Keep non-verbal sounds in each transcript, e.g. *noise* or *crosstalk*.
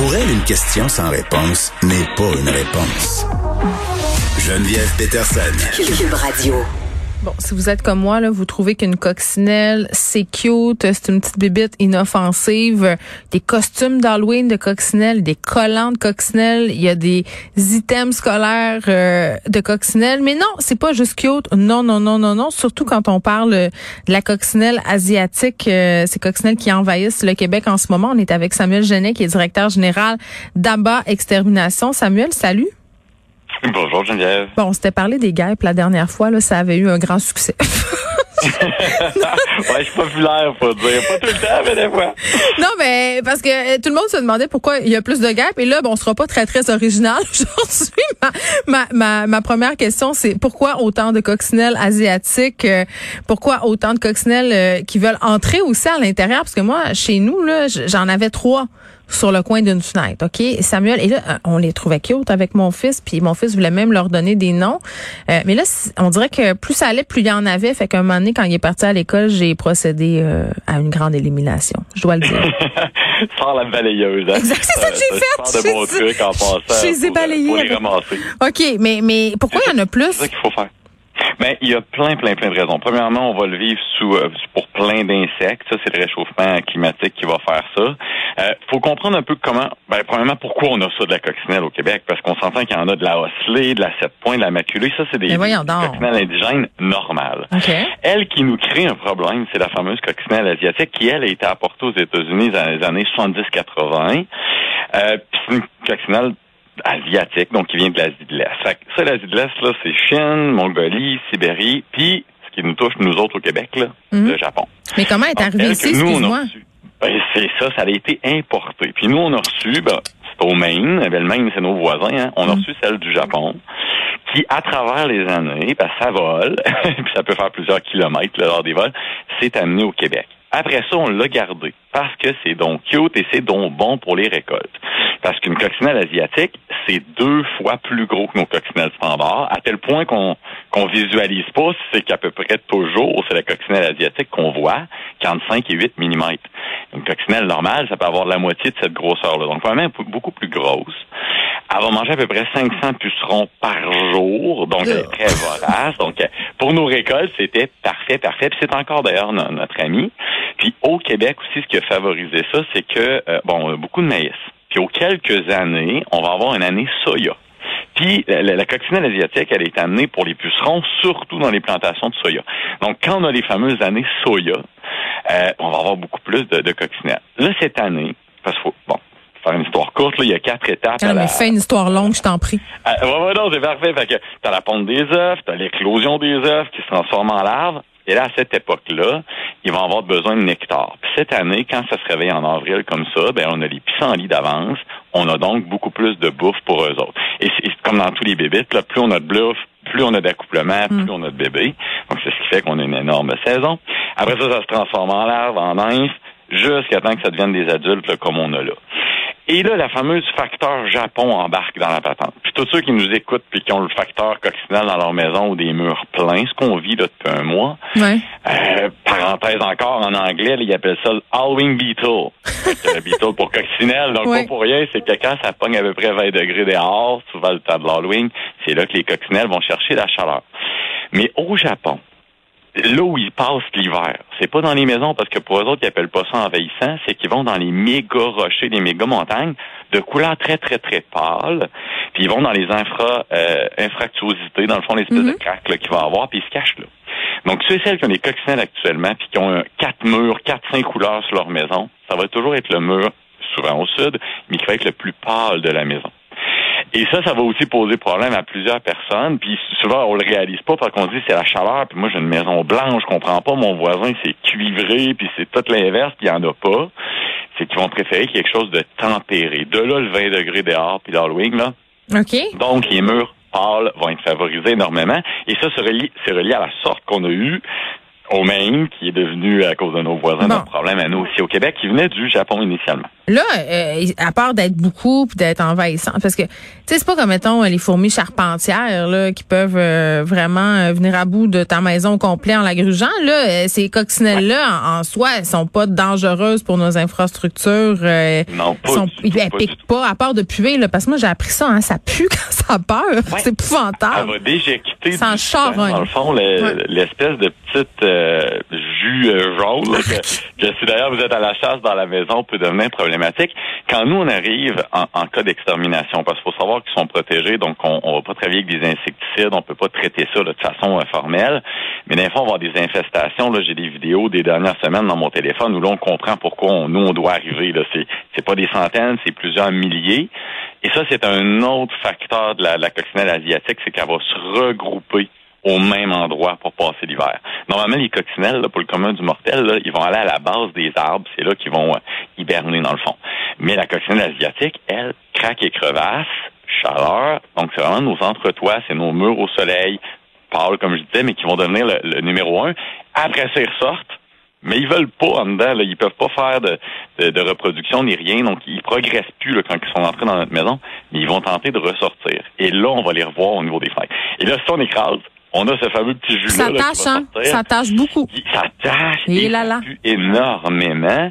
Pour elle, une question sans réponse n'est pas une réponse. Geneviève Peterson. Cube Radio. Bon, si vous êtes comme moi, vous trouvez qu'une coccinelle, c'est cute, c'est une petite bébite inoffensive, des costumes d'Halloween de coccinelle, des collants de coccinelle, il y a des items scolaires euh, de coccinelle, mais non, c'est pas juste cute. Non, non, non, non, non. Surtout quand on parle de la coccinelle asiatique, euh, ces coccinelles qui envahissent le Québec en ce moment. On est avec Samuel Genet, qui est directeur général d'ABA Extermination. Samuel, salut. *laughs* Bonjour Geneviève. Bon, on s'était parlé des guêpes la dernière fois, là, ça avait eu un grand succès. *laughs* ouais, je suis populaire, faut dire. Pas tout le temps, mais des fois. Non, mais parce que euh, tout le monde se demandait pourquoi il y a plus de guêpes. Et là, bon, on sera pas très, très original *laughs* aujourd'hui. Ma, ma, ma, ma, première question, c'est pourquoi autant de coccinelles asiatiques? Euh, pourquoi autant de coccinelles euh, qui veulent entrer aussi à l'intérieur? Parce que moi, chez nous, là, j'en avais trois sur le coin d'une fenêtre, OK? Samuel, et là, on les trouvait cute avec mon fils, puis mon fils voulait même leur donner des noms. Euh, mais là, on dirait que plus ça allait, plus il y en avait. Fait qu'un moment donné, quand il est parti à l'école, j'ai procédé euh, à une grande élimination. Je dois le dire. *laughs* Sans la balayeuse. Hein? Exact, c'est ça que j'ai fait. de bons trucs en passant. Je les ai balayés. les ramasser. OK, mais, mais pourquoi il y en a plus? C'est ça qu'il faut faire. Mais il y a plein, plein, plein de raisons. Premièrement, on va le vivre sous euh, pour plein d'insectes. Ça, c'est le réchauffement climatique qui va faire ça. Euh, faut comprendre un peu comment. Ben, premièrement, pourquoi on a ça de la coccinelle au Québec Parce qu'on s'entend qu'il y en a de la osselée, de la sept points, de la maculée. Ça, c'est des, coccinelles indigènes normales. Elle qui nous crée un problème, c'est la fameuse coccinelle asiatique qui, elle, a été apportée aux États-Unis dans les années 70-80. Euh, c'est une coccinelle asiatique, donc qui vient de l'Asie de l'Est. Ça, l'Asie de l'Est, là, c'est Chine, Mongolie, Sibérie, puis ce qui nous touche, nous autres au Québec, là, mhm. le Japon. Mais comment est arrivé ici, excuse-moi? Ben, c'est ça, ça a été importé. Puis nous, on a reçu, ben, c'est au Maine, ben, le Maine, c'est nos voisins, hein, on a mhm. reçu celle du Japon, qui, à travers les années, ben, ça vole, *laughs* puis ça peut faire plusieurs kilomètres lors des vols, s'est amené au Québec. Après ça, on l'a gardé parce que c'est donc cute et c'est donc bon pour les récoltes. Parce qu'une coccinelle asiatique, c'est deux fois plus gros que nos coccinelles standards, à tel point qu'on qu'on visualise pas, c'est qu'à peu près toujours, c'est la coccinelle asiatique qu'on voit, entre 5 et 8 mm. Une coccinelle normale, ça peut avoir la moitié de cette grosseur-là. Donc, même beaucoup plus grosse. Elle va manger à peu près 500 pucerons par jour, donc elle est très vorace. Donc, pour nos récoltes, c'était parfait, parfait. Puis c'est encore d'ailleurs notre ami. Puis au Québec aussi, ce qui a favorisé ça, c'est que, euh, bon, on a beaucoup de maïs. Puis aux quelques années, on va avoir une année soya. Puis la, coccinelle asiatique, elle est amenée pour les pucerons, surtout dans les plantations de soya. Donc, quand on a les fameuses années soya, euh, on va avoir beaucoup plus de, de coccinelles. Là, cette année, parce qu'il faut, bon, faire une histoire courte, là, il y a quatre étapes. Ah, mais fais une histoire longue, je t'en prie. Ah, ouais, ouais, non, c'est parfait. Fait que t'as la ponte des œufs, t'as l'éclosion des œufs qui se transforment en larves. Et là, à cette époque-là, ils vont avoir besoin de nectar. Puis cette année, quand ça se réveille en avril comme ça, ben on a les pissenlits d'avance. On a donc beaucoup plus de bouffe pour eux autres. Et c'est comme dans tous les bébites, là, plus on a de bouffe, plus on a d'accouplement, plus mm. on a de bébés. Donc c'est ce qui fait qu'on a une énorme saison. Après ça, ça se transforme en larve, en nymphe, jusqu'à temps que ça devienne des adultes comme on a là. Et là, la fameuse facteur Japon embarque dans la patente. Puis tous ceux qui nous écoutent puis qui ont le facteur coccinelle dans leur maison ou des murs pleins, ce qu'on vit là, depuis un mois. Ouais. Euh, parenthèse encore, en anglais, ils appellent ça le Halloween Beetle. le Beetle pour coccinelle. Donc pas pour rien, c'est que quand ça pogne à peu près 20 degrés dehors, souvent le temps de l'Halloween, c'est là que les coccinelles vont chercher la chaleur. Mais au Japon, là où ils passent l'hiver. C'est pas dans les maisons parce que pour eux autres, ils appellent pas ça envahissant, c'est qu'ils vont dans les méga rochers, les méga montagnes de couleur très, très, très pâle. Puis ils vont dans les infra, euh, infractuosités, dans le fond, les espèces de mhm. craques qu'il va avoir, puis ils se cachent là. Donc, ceux et celles qui ont des coccinelles actuellement, puis qui ont quatre murs, quatre, cinq couleurs sur leur maison, ça va toujours être le mur, souvent au sud, mais qui va être le plus pâle de la maison. Et ça, ça va aussi poser problème à plusieurs personnes. Puis souvent, on le réalise pas parce qu'on dit c'est la chaleur. Puis moi, j'ai une maison blanche, je comprends pas. Mon voisin, c'est cuivré, puis c'est tout l'inverse, puis il y en a pas. C'est qu'ils vont préférer quelque chose de tempéré. De là, le 20 degrés dehors, puis l'Halloween, là. OK. Donc, les murs pâles vont être favorisés énormément. Et ça, c'est relié, relié à la sorte qu'on a eue au Maine, qui est devenu, à cause de nos voisins, un problème à nous aussi au Québec, qui venait du Japon initialement. Là, euh, à part d'être beaucoup puis d'être envahissant, parce que tu sais, c'est pas comme mettons les fourmis charpentières là qui peuvent euh, vraiment euh, venir à bout de ta maison au complet en la grugeant. Là, ces coccinelles là en, soi, elles sont pas dangereuses pour nos infrastructures. non, pas sont, du, elles piquent pas, à part de puer là, parce que moi j'ai appris ça, hein, ça pue *laughs* quand ça peur. C'est épouvantable. Elle va déjecter ça en dans le fond l'espèce de petite jus jaune là, que, que si d'ailleurs vous êtes à la chasse dans la maison peut devenir quand nous, on arrive en, cas d'extermination, parce qu'il faut savoir qu'ils sont protégés, donc on ne va pas travailler avec des insecticides, on peut pas traiter ça de façon euh, formelle, mais des fois, on va avoir des infestations. Là, j'ai des vidéos des dernières semaines dans mon téléphone où là, on comprend pourquoi nous, on doit arriver. Là, c'est pas des centaines, c'est plusieurs milliers. Et ça, c'est un autre facteur de la, de la coccinelle asiatique, c'est qu'elle va se regrouper au même endroit pour passer l'hiver. Normalement, les coccinelles, là, pour le commun du mortel, là, ils vont aller à la base des arbres. C'est là qu'ils vont euh, hiberner, dans le fond. Mais la coccinelle asiatique, elle, craque et crevasse, chaleur. Donc, c'est vraiment nos entretoits, c'est nos murs au soleil, pâles, comme je disais, mais qui vont devenir le, numéro un. Après ça, ils ressortent. Mais ils veulent pas en dedans, là. ils peuvent pas faire de, de, reproduction ni rien, donc ils progressent plus là, quand ils sont entrés dans notre maison, mais ils vont tenter de ressortir. Et là, on va les revoir au niveau des feuilles. Et là, si on écrase, on a ce fameux petit jus-là. Ça tâche, hein? Ça tâche beaucoup. Ça tâche et, là, là. énormément.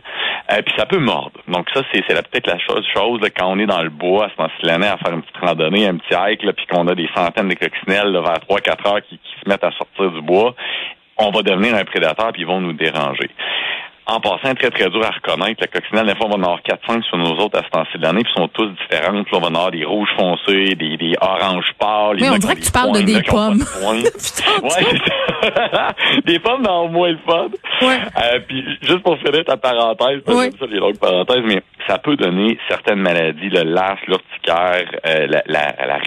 Euh, puis ça peut mordre. Donc ça, c'est, c'est peut-être la chose, chose là, quand on est dans le bois à ce moment à faire une petite randonnée, un petit hike, puis qu'on a des centaines de coccinelles là, vers 3-4 heures qui, qui se mettent à sortir du bois, on va devenir un prédateur puis ils vont nous déranger en passant, très, très dur à reconnaître. La coccinelle, des fois, on va en avoir 4-5 sur nos autres à ce temps-ci de l'année, puis sont tous différentes. on va en avoir des rouges foncés, des, des oranges pâles. Mais on dirait que tu parles de des pommes. *laughs* ouais, *laughs* des pommes dans moins le fun. Ouais. Euh, puis, juste pour finir ta parenthèse, ouais. ça, les longues parenthèses, mais ça peut donner certaines maladies, le las, l'urticaire, euh, la, la, la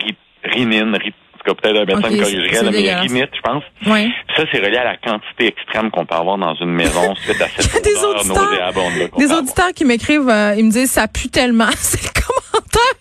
rhinine, tout cas, peut-être un médecin me corrigerait, mais limite, je pense. Oui. Ça, c'est relié à la quantité extrême qu'on peut avoir dans une maison *laughs* suite à cette des auditeurs, Des auditeurs qui m'écrivent, euh, ils me disent, ça pue tellement. *laughs* c'est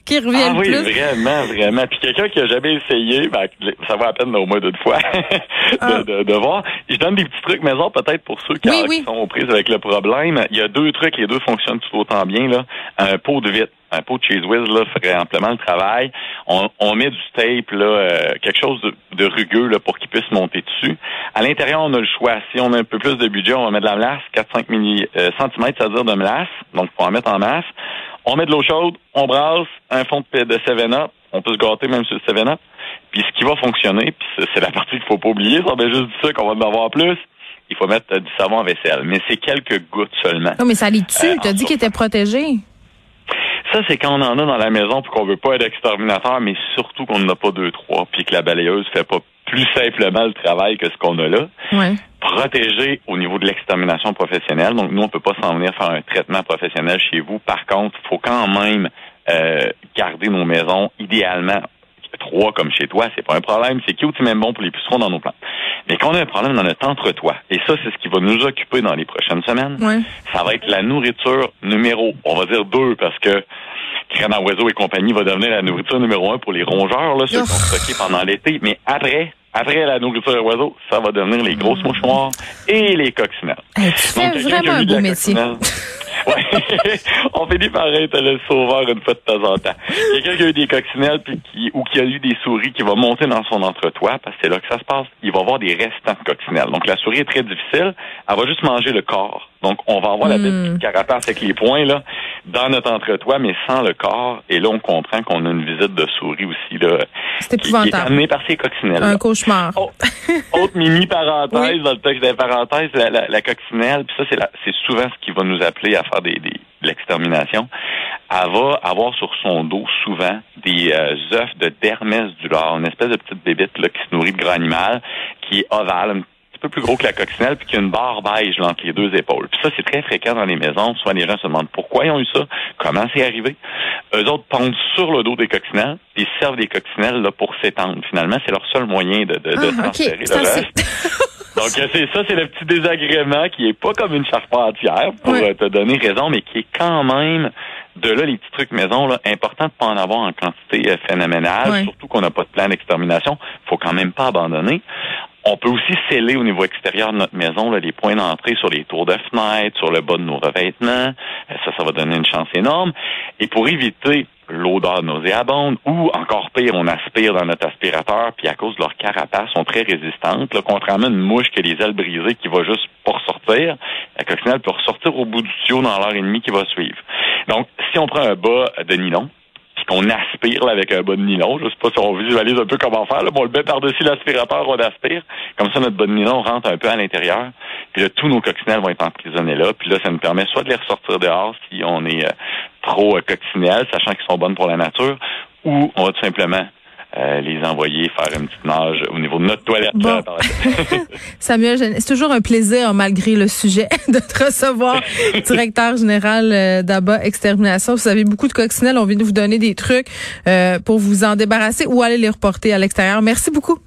qui ah, oui, plus. vraiment, vraiment. Puis quelqu'un qui a jamais essayé, ben, ça va à peine au moins d'une fois *laughs* ah. de, de, voir. Je donne des petits trucs maison peut-être pour ceux qui, sont aux prises avec le problème. Il y a deux trucs, les deux fonctionnent tout autant bien. Là. Un pot de vitre un pot de cheese whiz là, ferait amplement le travail. On, on met du tape, là, euh, quelque chose de, de rugueux là, pour qu'il puisse monter dessus. À l'intérieur, on a le choix. Si on a un peu plus de budget, on va mettre de la melasse, 4-5 mm, euh, centimètres, c'est-à-dire de melasse. Donc, pour en mettre en masse. On met de l'eau chaude, on brasse un fond de, de 7-Up. On peut se gâter même sur le 7-Up. Puis ce qui va fonctionner, puis c'est la partie qu'il faut pas oublier, ça va juste ça qu'on va en avoir plus, il faut mettre du savon à vaisselle. Mais c'est quelques gouttes seulement. Non, mais ça les tue. Euh, tu as dit qu'il était protégé? Ça, c'est quand on en a dans la maison puis qu'on veut pas être exterminateur, mais surtout qu'on n'en a pas deux, trois, puis que la balayeuse fait pas plus simplement le travail que ce qu'on a là. Ouais. Protéger au niveau de l'extermination professionnelle. Donc, nous, on peut pas s'en venir faire un traitement professionnel chez vous. Par contre, il faut quand même euh, garder nos maisons idéalement trois comme chez toi, c'est pas un problème. C'est cute, c'est même bon pour les pucerons dans nos plantes. Mais quand on a un problème dans notre entre-toit, et ça, c'est ce qui va nous occuper dans les prochaines semaines, ça va être la nourriture numéro, on va dire deux, parce que Crème à oiseaux et compagnie va devenir la nourriture numéro un pour les rongeurs, là, ceux qui sont stockés pendant l'été. Mais après, après la nourriture à oiseaux, ça va devenir les grosses mouches noires et les coccinelles. tu fais vraiment un beau métier. Ouais. *laughs* on finit par être le sauveur une fois de temps en temps. Quelqu'un qui a eu des coccinelles puis qui, ou qui a eu des souris qui va monter dans son entretoit, parce que c'est là que ça se passe, il va avoir des restants de coccinelles. Donc la souris est très difficile, elle va juste manger le corps. Donc on va avoir la hmm. petite carapace avec les poings là dans notre entretoit, mais sans le corps. Et là, on comprend qu'on a une visite de souris aussi là, qui, qui, est amenée par ces coccinelles. Un cauchemar. Oh, autre mini parenthèse dans le texte des parenthèses, la, la, coccinelle, puis ça c'est c'est souvent ce qui va nous appeler à faire des, des de l'extermination, elle va avoir sur son dos souvent des euh, œufs de dermès du lard, une espèce de petite bébite là, qui se nourrit de gras animal, qui est ovale, peu plus gros que la coccinelle, puis qui a une barre beige entre les deux épaules. Puis ça, c'est très fréquent dans les maisons. Soit les gens se demandent pourquoi ils ont eu ça, comment c'est arrivé. Eux autres pondent sur le dos des coccinelles, puis ils servent des coccinelles là, pour s'étendre. Finalement, c'est leur seul moyen de, de, ah, transférer le *laughs* Donc c'est ça, c'est le petit désagrément qui est pas comme une charpentière pour euh, te donner raison, mais qui est quand même de là les petits trucs maison là, important de pas en avoir en quantité euh, phénoménale, surtout qu'on n'a pas de plan d'extermination, faut quand même pas abandonner. On peut aussi sceller au niveau extérieur de notre maison là, les points d'entrée sur les tours de fenêtre, sur le bas de nos revêtements. Euh, ça, ça va donner une chance énorme. Et pour éviter l'odeur nauséabonde ou encore pire, on aspire dans notre aspirateur, puis à cause de leur carapace, sont très résistantes. Là, contrairement à une mouche qui a les ailes brisées qui va juste pour ressortir, la coccinelle peut ressortir au bout du tuyau dans l'heure et demie qui va suivre. Donc, si on prend un bas de nylon, qu'on aspire avec un de nylon. Je sais pas si on visualise un peu comment faire. Là. Bon, on le met par-dessus l'aspirateur, on aspire. Comme ça, notre de nylon rentre un peu à l'intérieur. Puis là, tous nos coccinelles vont être emprisonnés là. Puis là, ça nous permet soit de les ressortir dehors si on est euh, trop euh, coccinelle, sachant qu'ils sont bonnes pour la nature, ou on va tout simplement euh, les envoyer faire une petite nage au niveau de notre toilette. *laughs* *laughs* Samuel, c'est toujours un plaisir, malgré le sujet, *laughs* de te recevoir, directeur général euh, d'ABA Extermination. Vous avez beaucoup de coccinelles. On vient de vous donner des trucs euh, pour vous en débarrasser ou aller les reporter à l'extérieur. Merci beaucoup.